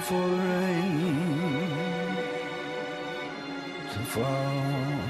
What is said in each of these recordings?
for rain to fall.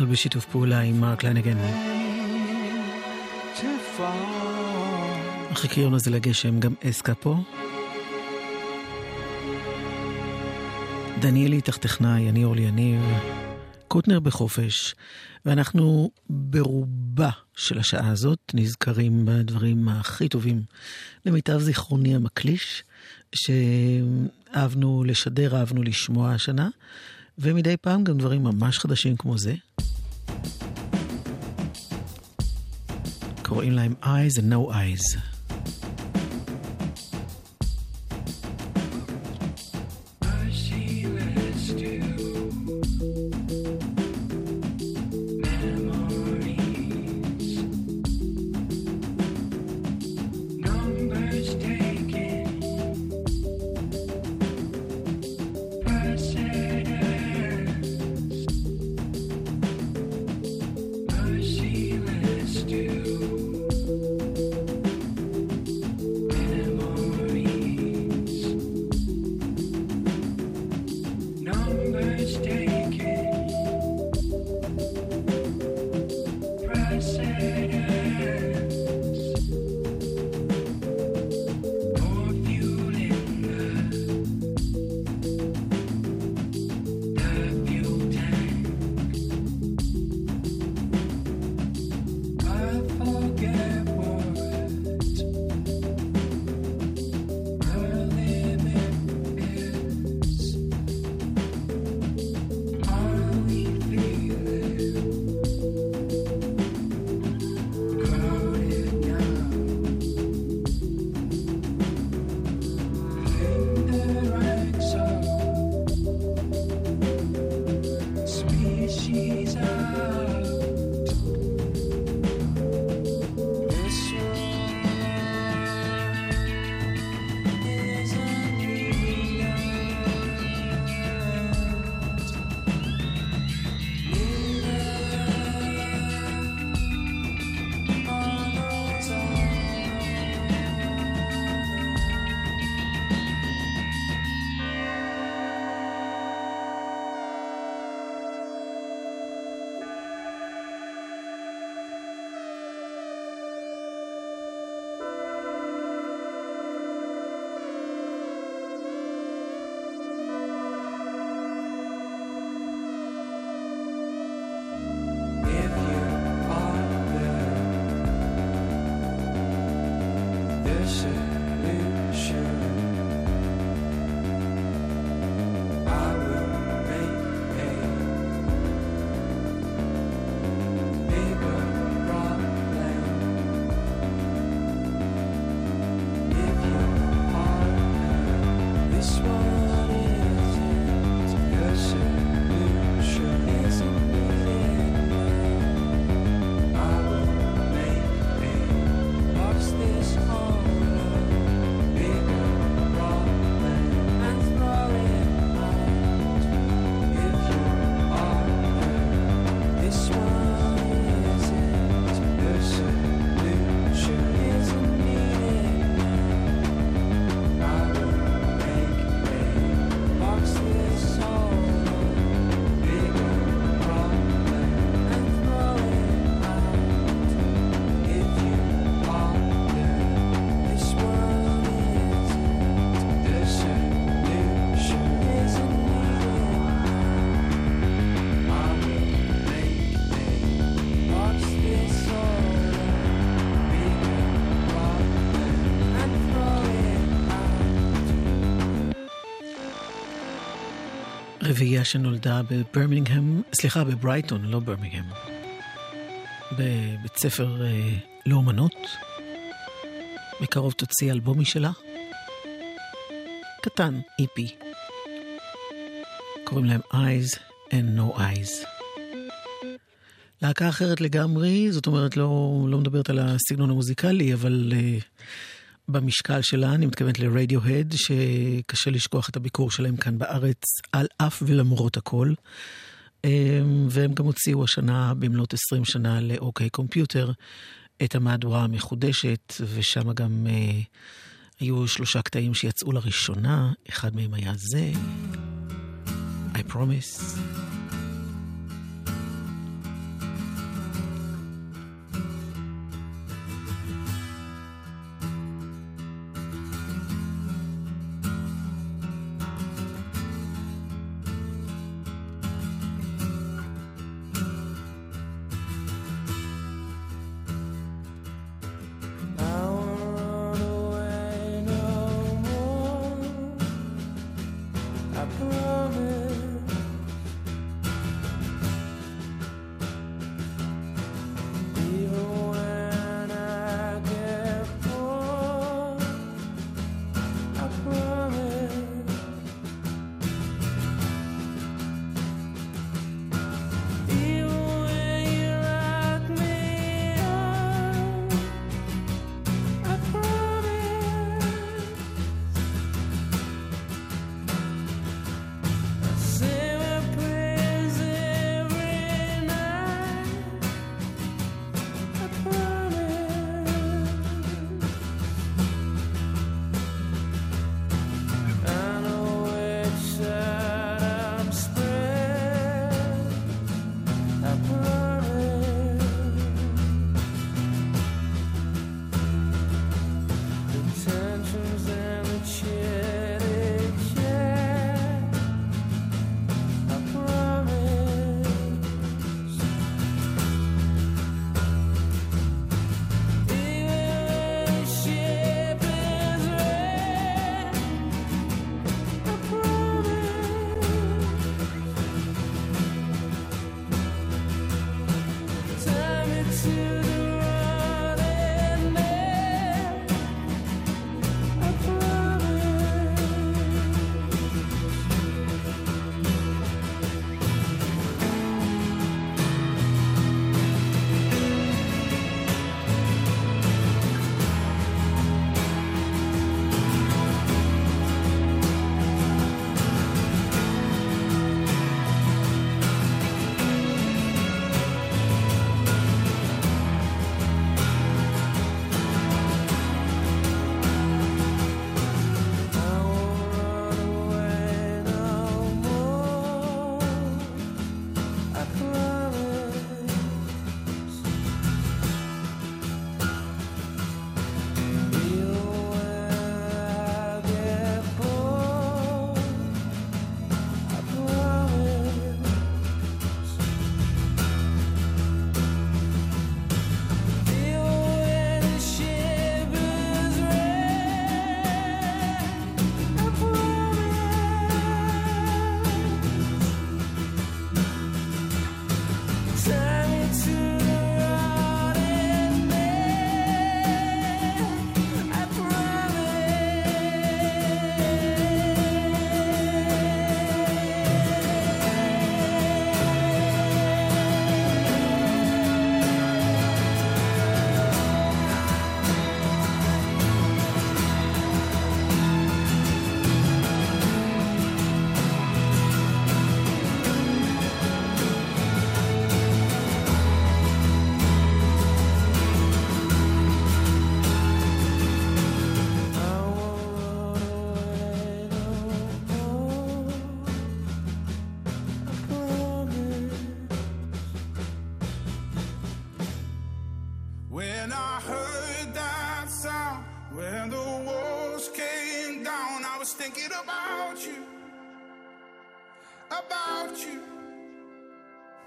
אנקל בשיתוף פעולה עם מרק לנגן. החיקיון הזה לגשם, גם אסקה פה. דניאלי איתך טכנאי, אני אורלי יניב, קוטנר בחופש, ואנחנו ברובה של השעה הזאת נזכרים בדברים הכי טובים, למיטב זיכרוני המקליש, שאהבנו לשדר, אהבנו לשמוע השנה, ומדי פעם גם דברים ממש חדשים כמו זה. קוראים להם Eyes and No Eyes. רביעייה שנולדה בברמינגהם, סליחה, בברייטון, לא ברמינגהם. בבית ספר אה, לאומנות. בקרוב תוציא אלבום משלה. קטן, איפי. קוראים להם Eyes and No Eyes. להקה אחרת לגמרי, זאת אומרת לא, לא מדברת על הסגנון המוזיקלי, אבל uh, במשקל שלה, אני מתכוונת לרדיוהד, שקשה לשכוח את הביקור שלהם כאן בארץ, על אף ולמרות הכל. Um, והם גם הוציאו השנה, במלאת 20 שנה לאוקיי קומפיוטר, את המהדורה המחודשת, ושם גם uh, היו שלושה קטעים שיצאו לראשונה, אחד מהם היה זה, I Promise.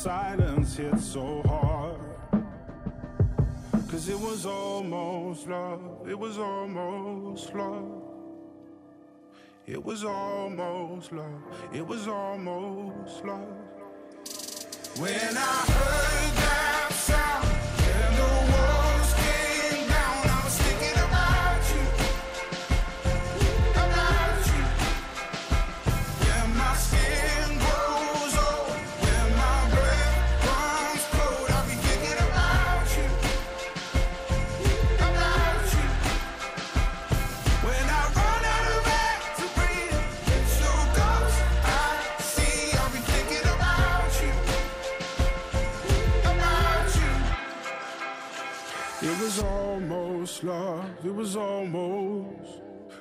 silence hit so hard. Cause it was almost love, it was almost love. It was almost love, it was almost love. When I heard that sound.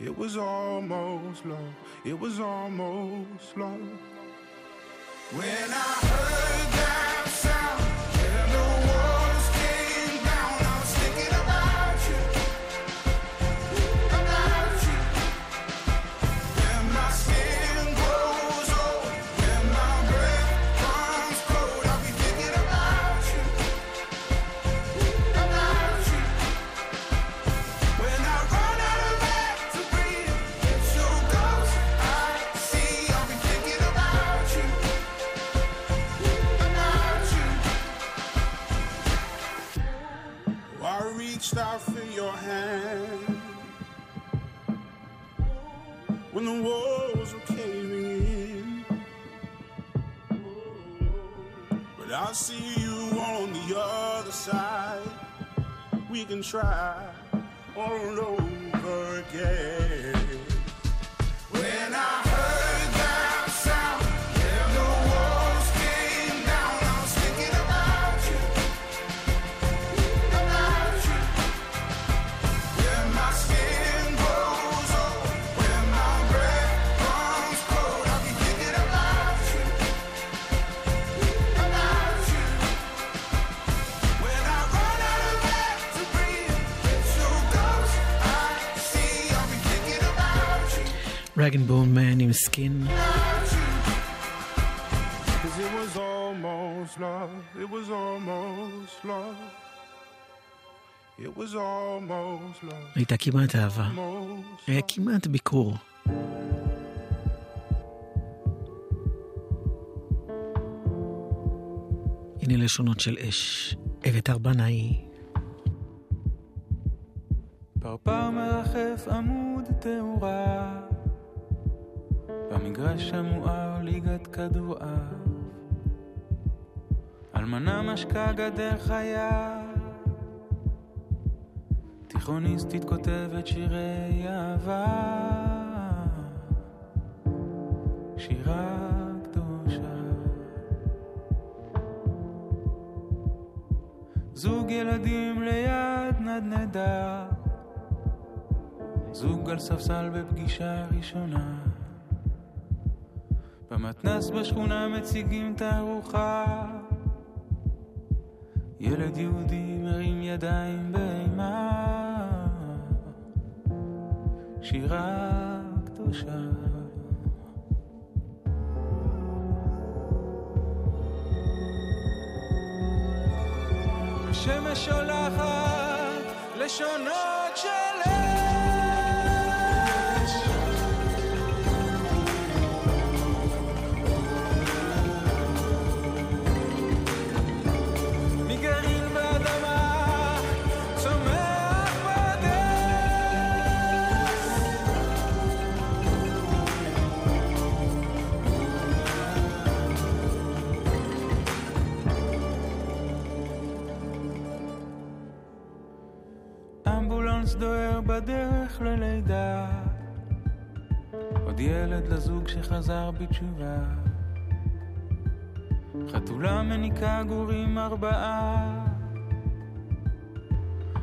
It was almost love. It was almost love. When I heard that sound and for your hand when the walls were caving in, but I see you on the other side. We can try all over again. רגן בום מן עם סקין. הייתה כמעט אהבה. היה כמעט ביקור. הנה לשונות של אש. אביתר בנאי. פרפר מרחף עמוד תאורה במגרש המואר ליגת כדורעף. אלמנה משקה גדר חיה. תיכוניסטית כותבת שירי אהבה. שירה קדושה. זוג ילדים ליד נדנדה זוג על ספסל בפגישה ראשונה במתנס בשכונה מציגים תערוכה. ילד יהודי מרים ידיים באימה. שירה קדושה. השמש שולחת לשונות ילד לזוג שחזר בתשובה. חתולה מניקה גורים ארבעה.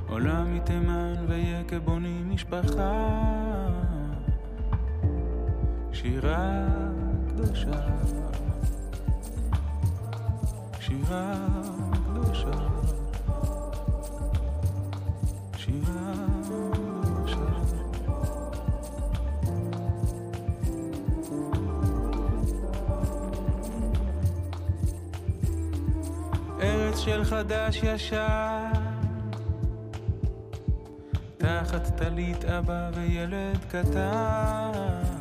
עולה מתימן ויקה בונים משפחה. שירה קדושה. שירה של חדש ישן תחת טלית אבא וילד קטן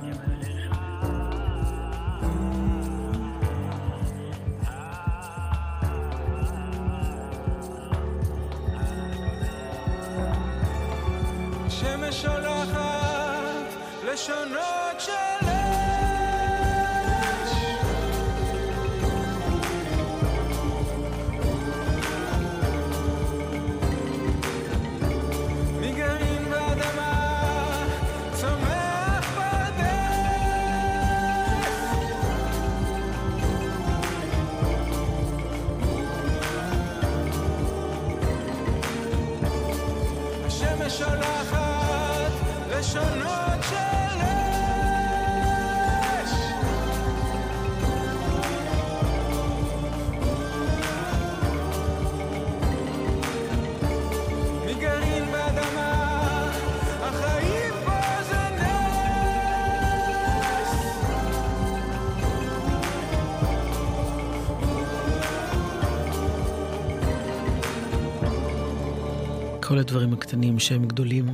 כל הדברים הקטנים שהם גדולים.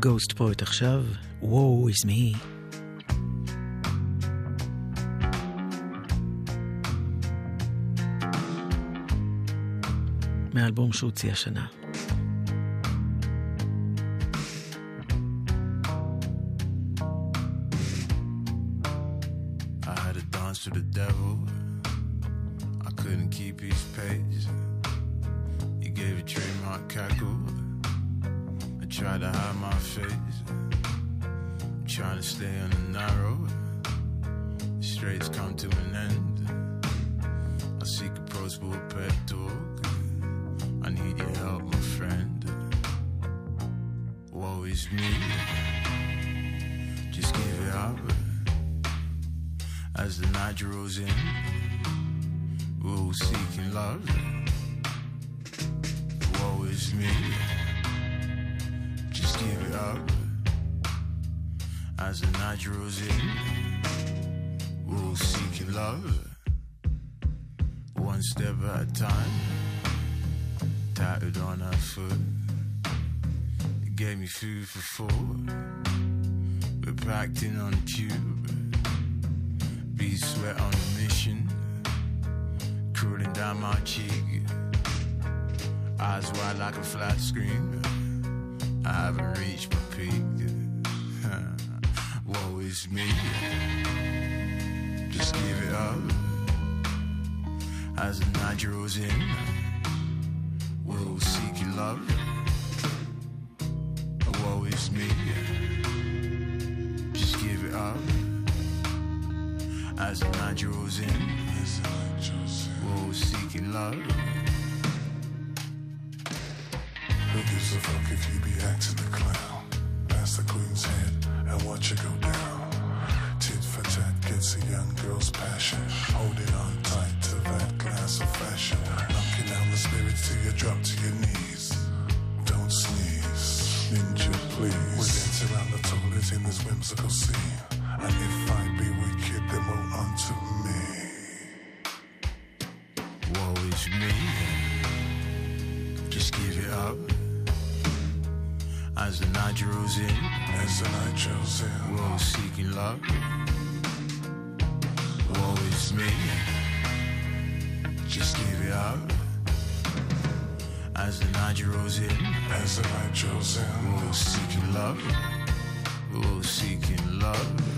גוסט פויט עכשיו, וואו, is me. מהאלבום שהוציא השנה. Gave me food for thought. We're packed in on tube. Bees sweat on a mission, cooling down my cheek. Eyes wide like a flat screen. I haven't reached my peak. Woe is me. Just give it up as the night draws in. we'll seek your love. Is me. Just give it up as the night draws in. We're seeking love. Who gives a fuck if you be acting a clown? Pass the queen's head and watch it go down. Tit for tat gets a young girl's passion. Holding on tight to that glass of fashion. Knocking down the spirits till you drop to your knees. Around the toilet in this whimsical scene. And if I be wicked, then woe unto me. Woe is me. Just give it up as the night draws in. As the night shows in. We're all seeking love. Woe is me. Just give it up as the night draws in. As the night shows in. We're seeking love. We're seeking love.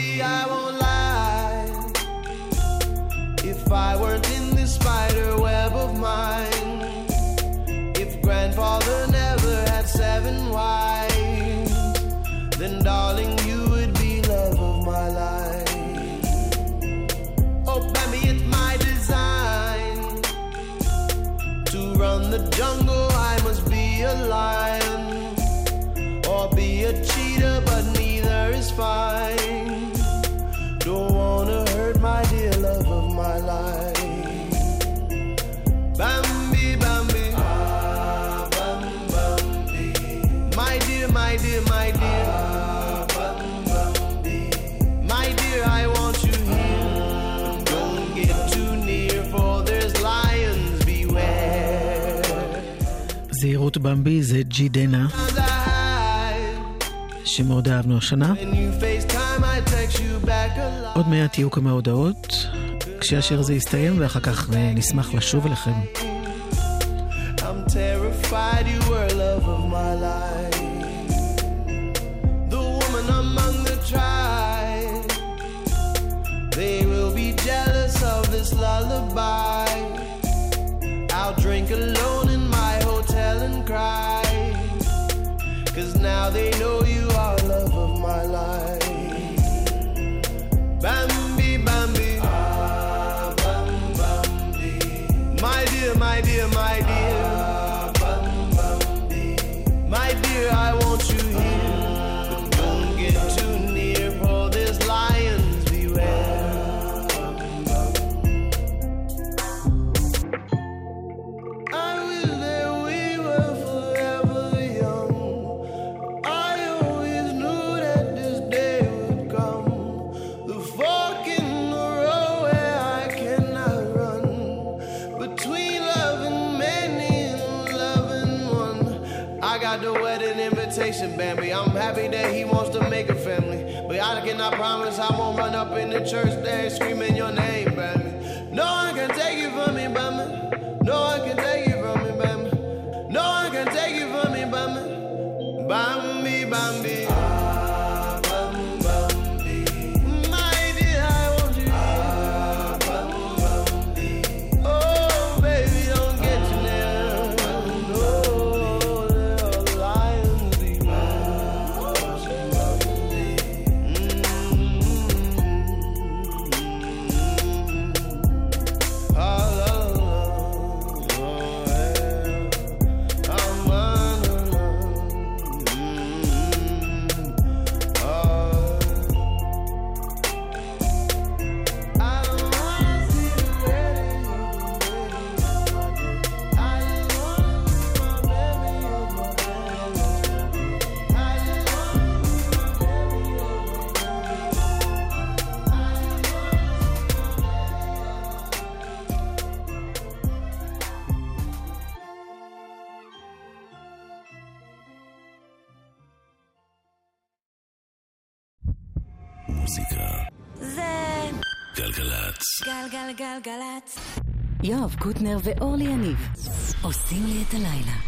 Oh, I זהירות במבי זה ג'י דנה, שמאוד אהבנו השנה. עוד מעט יהיו כמה הודעות, כשהשיר הזה יסתיים, ואחר כך אה, נשמח לשוב אליכם. Lullaby. I'll drink alone cry. Cause now they know you are love of my life. Bambi, Bambi. Ah, Bam, Bambi. My dear, my dear, my dear. Ah, Bambi, My dear, I Bambi. I'm happy that he wants to make a family. But I cannot promise I won't run up in the church there screaming your name, גלגלגלגלצ. יואב קוטנר ואורלי יניב עושים לי את הלילה.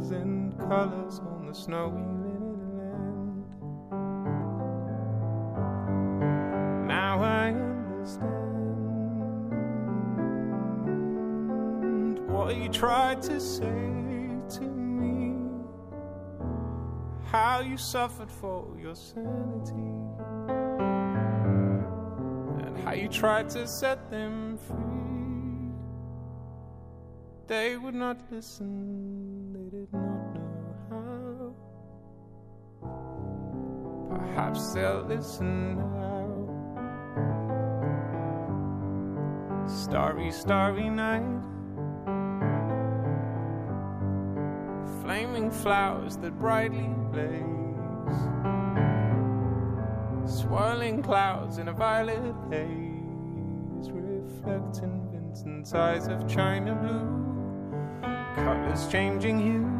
chills and colors on the snowy linen land. Now I understand what you tried to say to me. How you suffered for your sanity. And how you tried to set them free. They would not listen, They'll listen now. Starry, starry night. Flaming flowers that brightly blaze. Swirling clouds in a violet haze. Reflecting Vincent's eyes of china blue colors changing hue.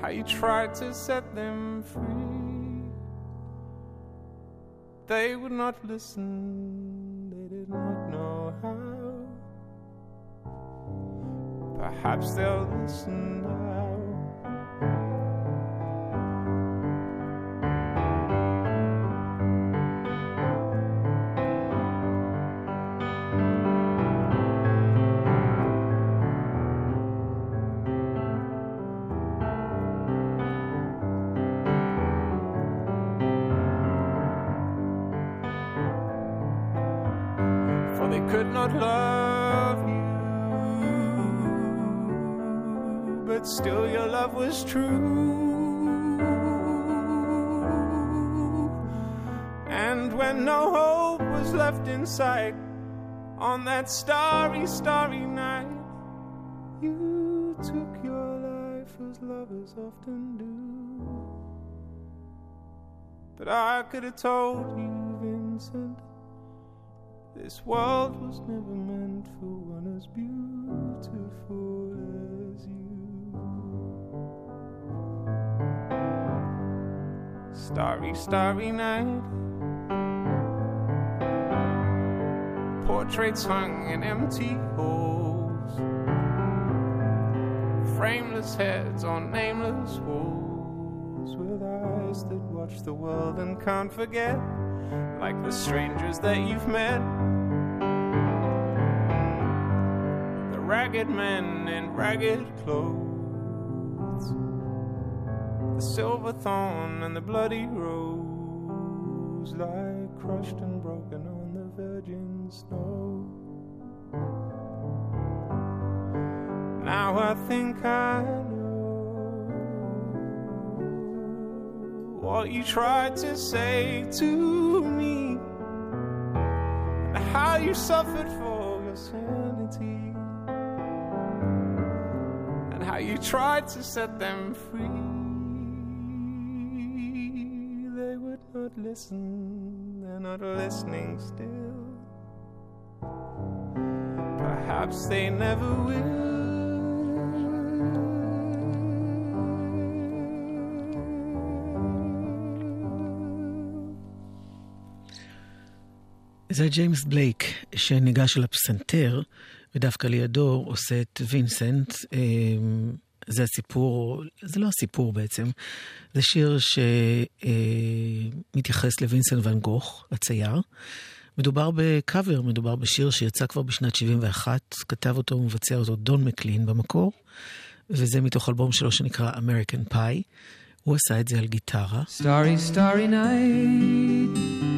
how you tried to set them free. They would not listen, they did not know how. Perhaps they'll listen now. Could not love you. But still, your love was true. And when no hope was left in sight, on that starry, starry night, you took your life as lovers often do. But I could have told you, Vincent. This world was never meant for one as beautiful as you. Starry, starry night. Portraits hung in empty halls. Frameless heads on nameless walls. With eyes that watch the world and can't forget. Like the strangers that you've met. The ragged men in ragged clothes. The silver thorn and the bloody rose lie crushed and broken on the virgin snow. Now I think I know what you tried to say to me, and how you suffered for your sanity and how you tried to set them free. They would not listen, they're not listening still. Perhaps they never will. זה ג'יימס בלייק שניגש אל הפסנתר, ודווקא לידו עושה את וינסנט. זה הסיפור, זה לא הסיפור בעצם, זה שיר שמתייחס לווינסנט ואן גוך, הצייר. מדובר בקאבר, מדובר בשיר שיצא כבר בשנת 71, כתב אותו ומבצע אותו דון מקלין במקור, וזה מתוך אלבום שלו שנקרא American Pie. הוא עשה את זה על גיטרה. Starry, starry night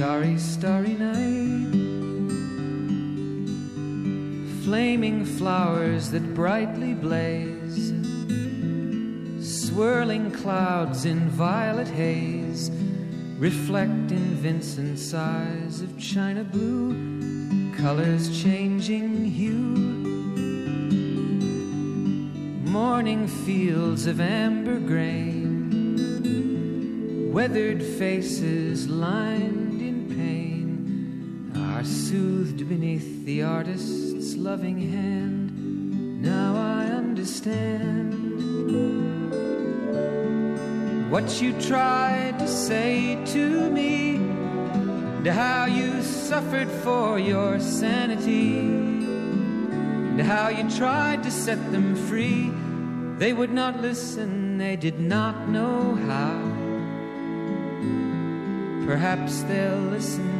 Starry, starry night. Flaming flowers that brightly blaze. Swirling clouds in violet haze. Reflect in Vincent's eyes of china blue. Colors changing hue morning fields of amber grain, weathered faces lined are soothed beneath the artist's loving hand. Now I understand what you tried to say to me, and how you suffered for your sanity and how you tried to set them free. They would not listen, they did not know how. Perhaps they'll listen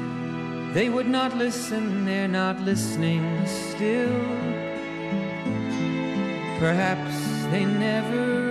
They would not listen, they're not listening still. Perhaps they never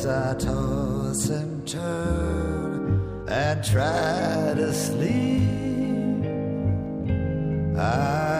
as I toss and turn and try to sleep. I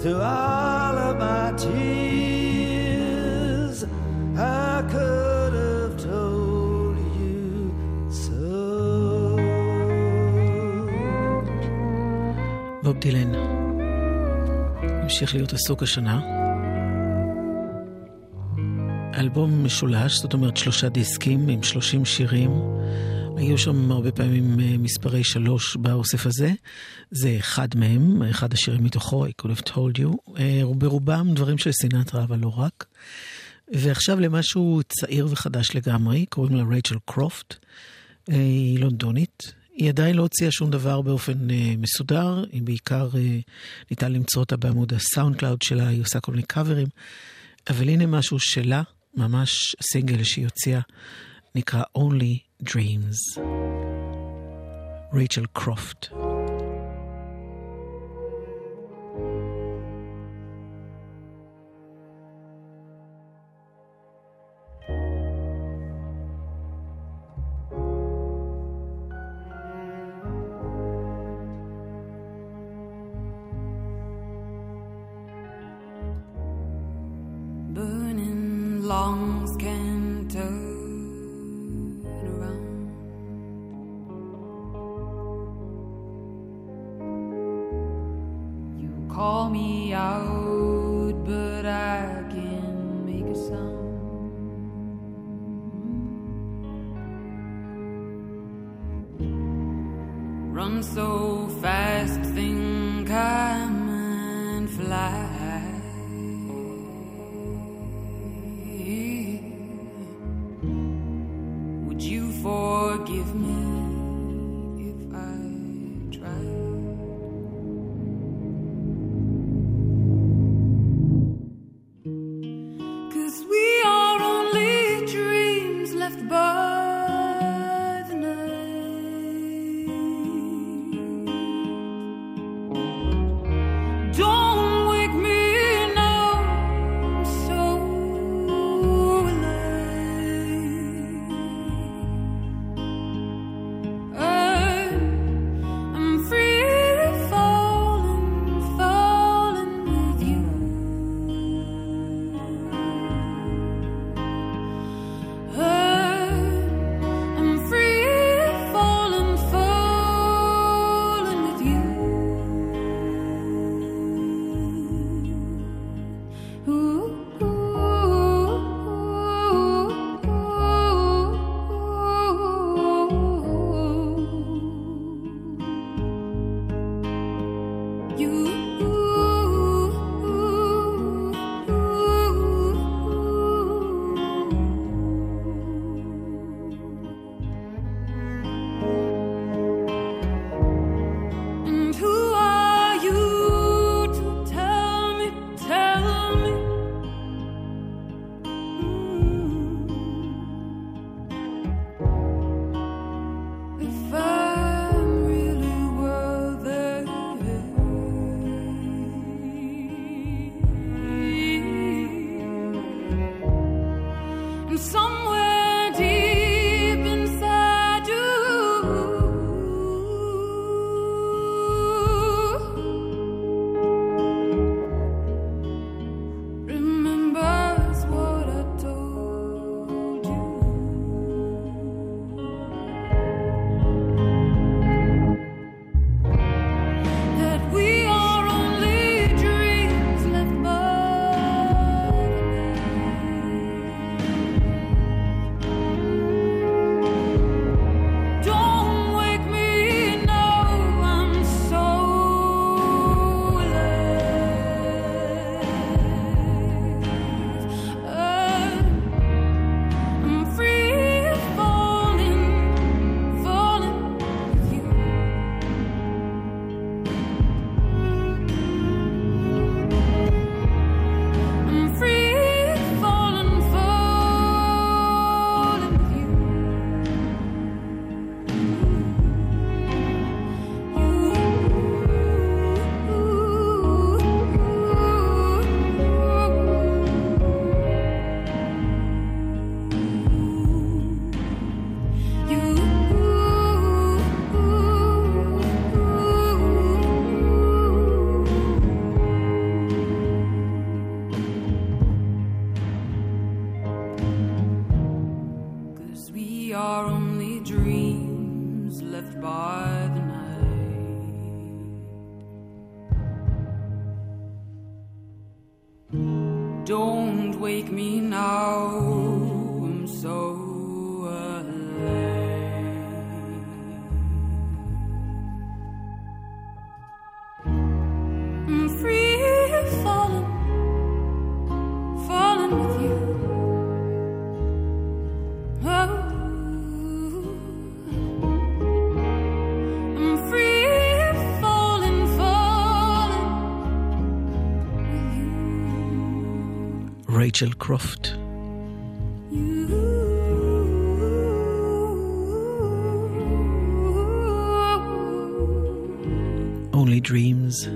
Through all of my tears, I could have told you so. בוב דילן המשיך להיות עסוק השנה. אלבום משולש, זאת אומרת שלושה דיסקים עם שלושים שירים. היו שם הרבה פעמים אה, מספרי שלוש באוסף הזה. זה אחד מהם, אחד השירים מתוכו, I could have told you. אה, ברובם דברים של סינטרה, אבל לא רק. ועכשיו למשהו צעיר וחדש לגמרי, קוראים לה רייצ'ל קרופט. אה, היא לונדונית. היא עדיין לא הוציאה שום דבר באופן אה, מסודר, היא בעיקר אה, ניתן למצוא אותה בעמוד הסאונד קלאוד שלה, היא עושה כל מיני קאברים. אבל הנה משהו שלה, ממש סינגל שהיא הוציאה, נקרא Only dreams. Rachel Croft. Tried? Rachel Croft. Only dreams.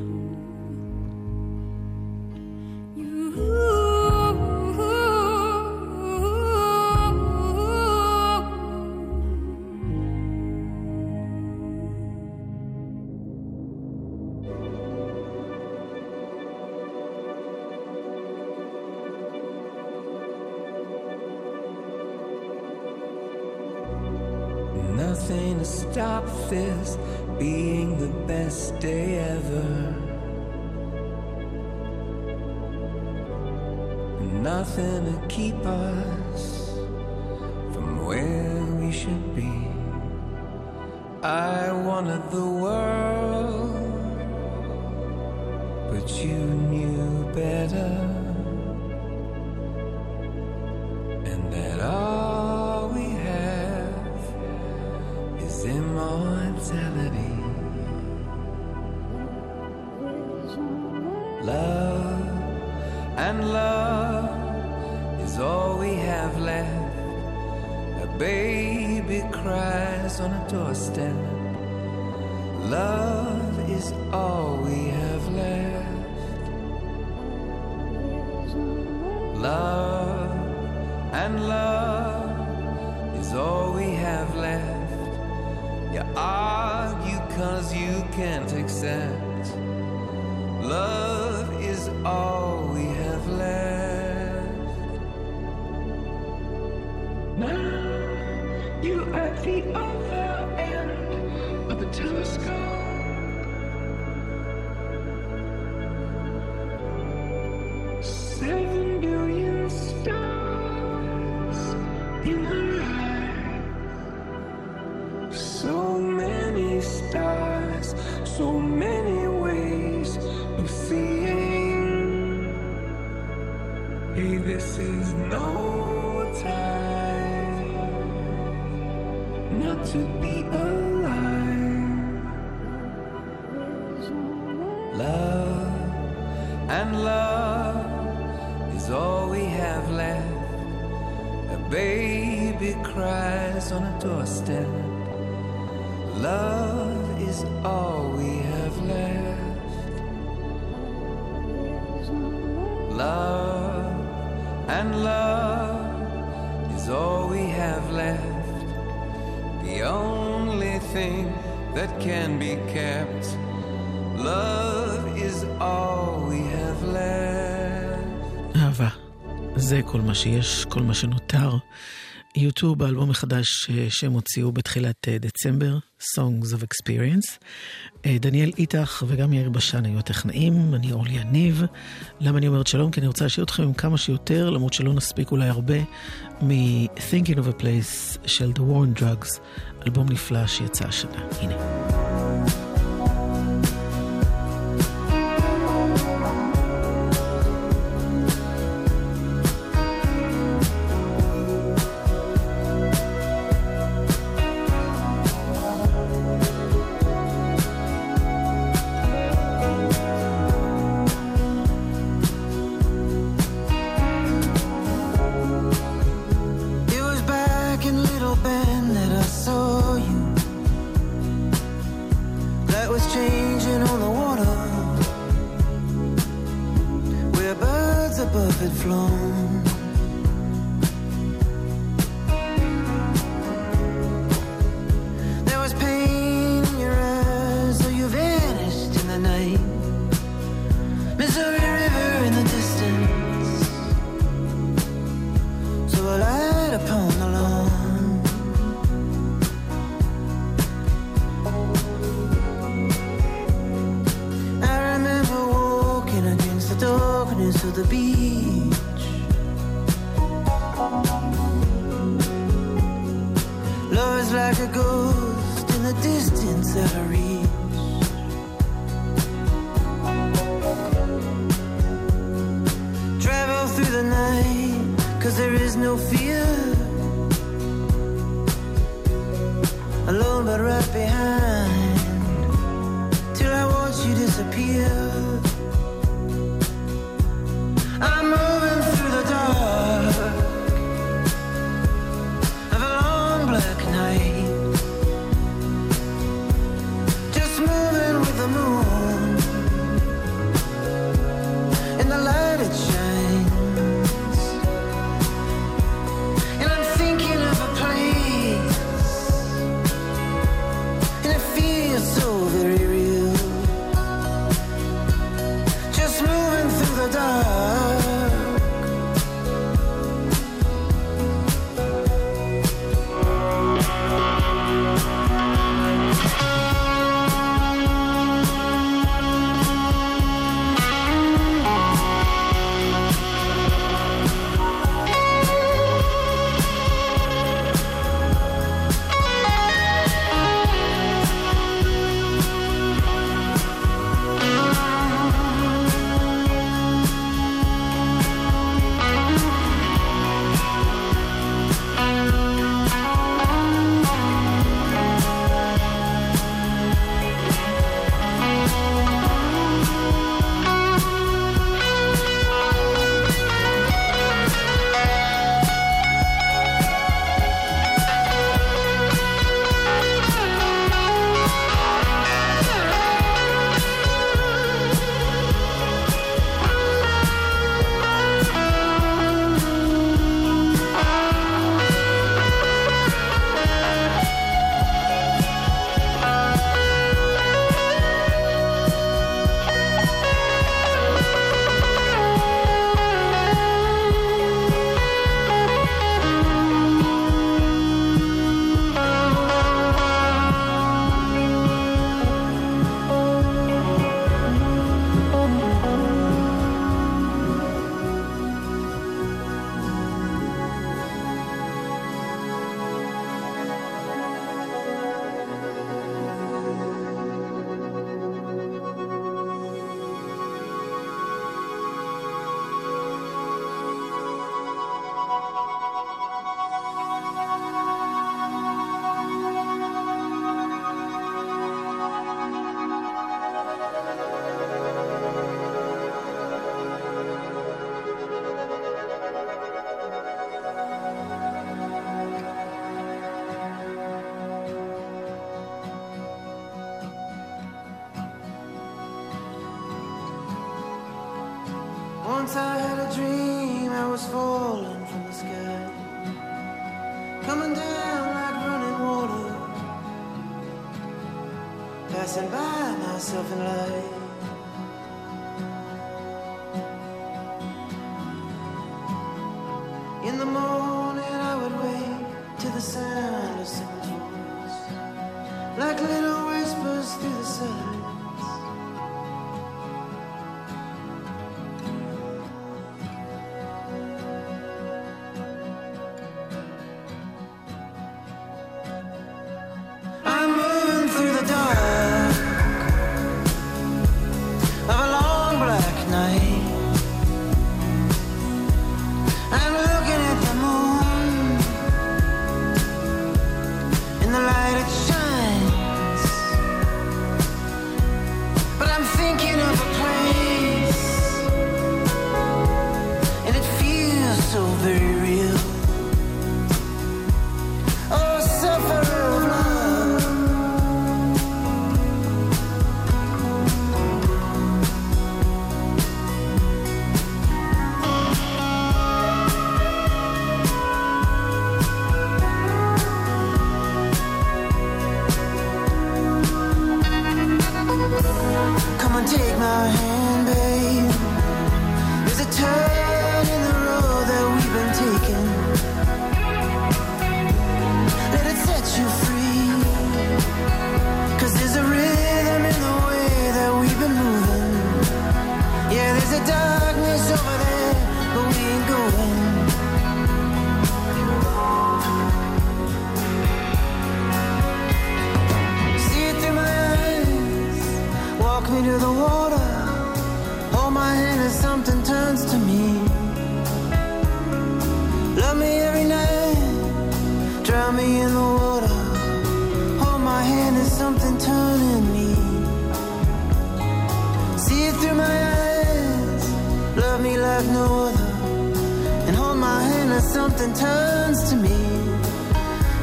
מה שיש, כל מה שנותר. יוטיוב, באלבום החדש אה, שהם הוציאו בתחילת אה, דצמבר, Songs of Experience. אה, דניאל איתך וגם יאיר בשן היו הטכנאים, אני אורלי יניב. למה אני אומרת שלום? כי אני רוצה להשאיר אתכם עם כמה שיותר, למרות שלא נספיק אולי הרבה, מ-Thinking of a Place של The War on Drugs, אלבום נפלא שיצא השנה. הנה. above had flown. Passing by myself in light. Something turns to me.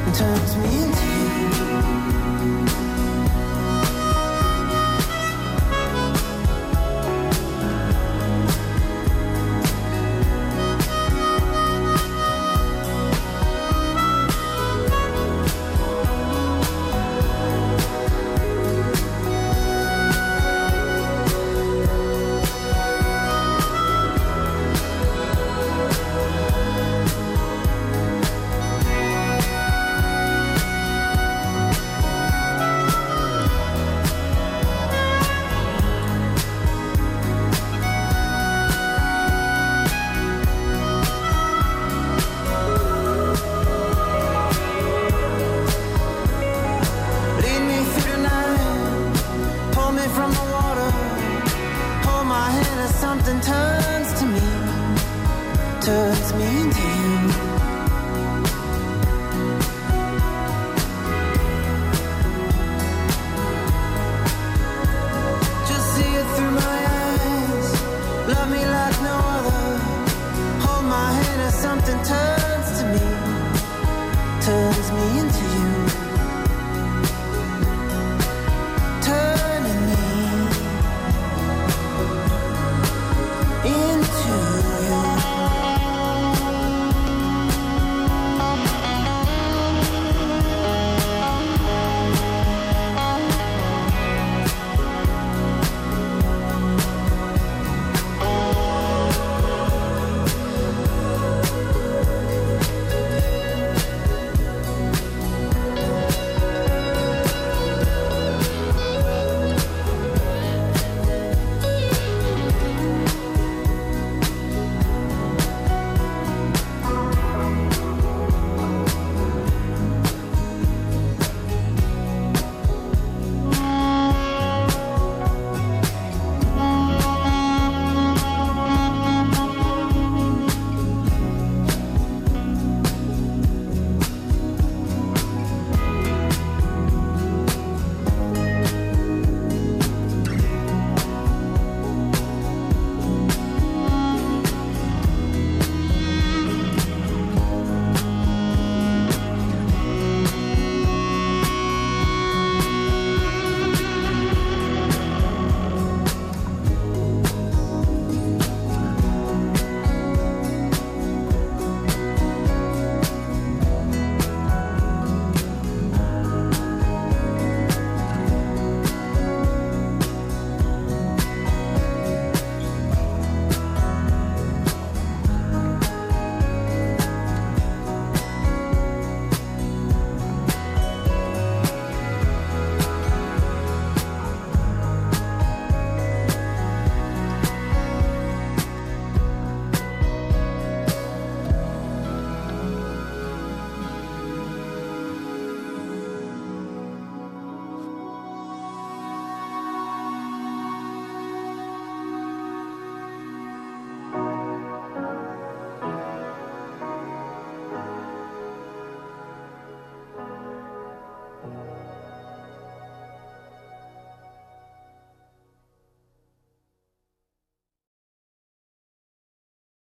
And turns to me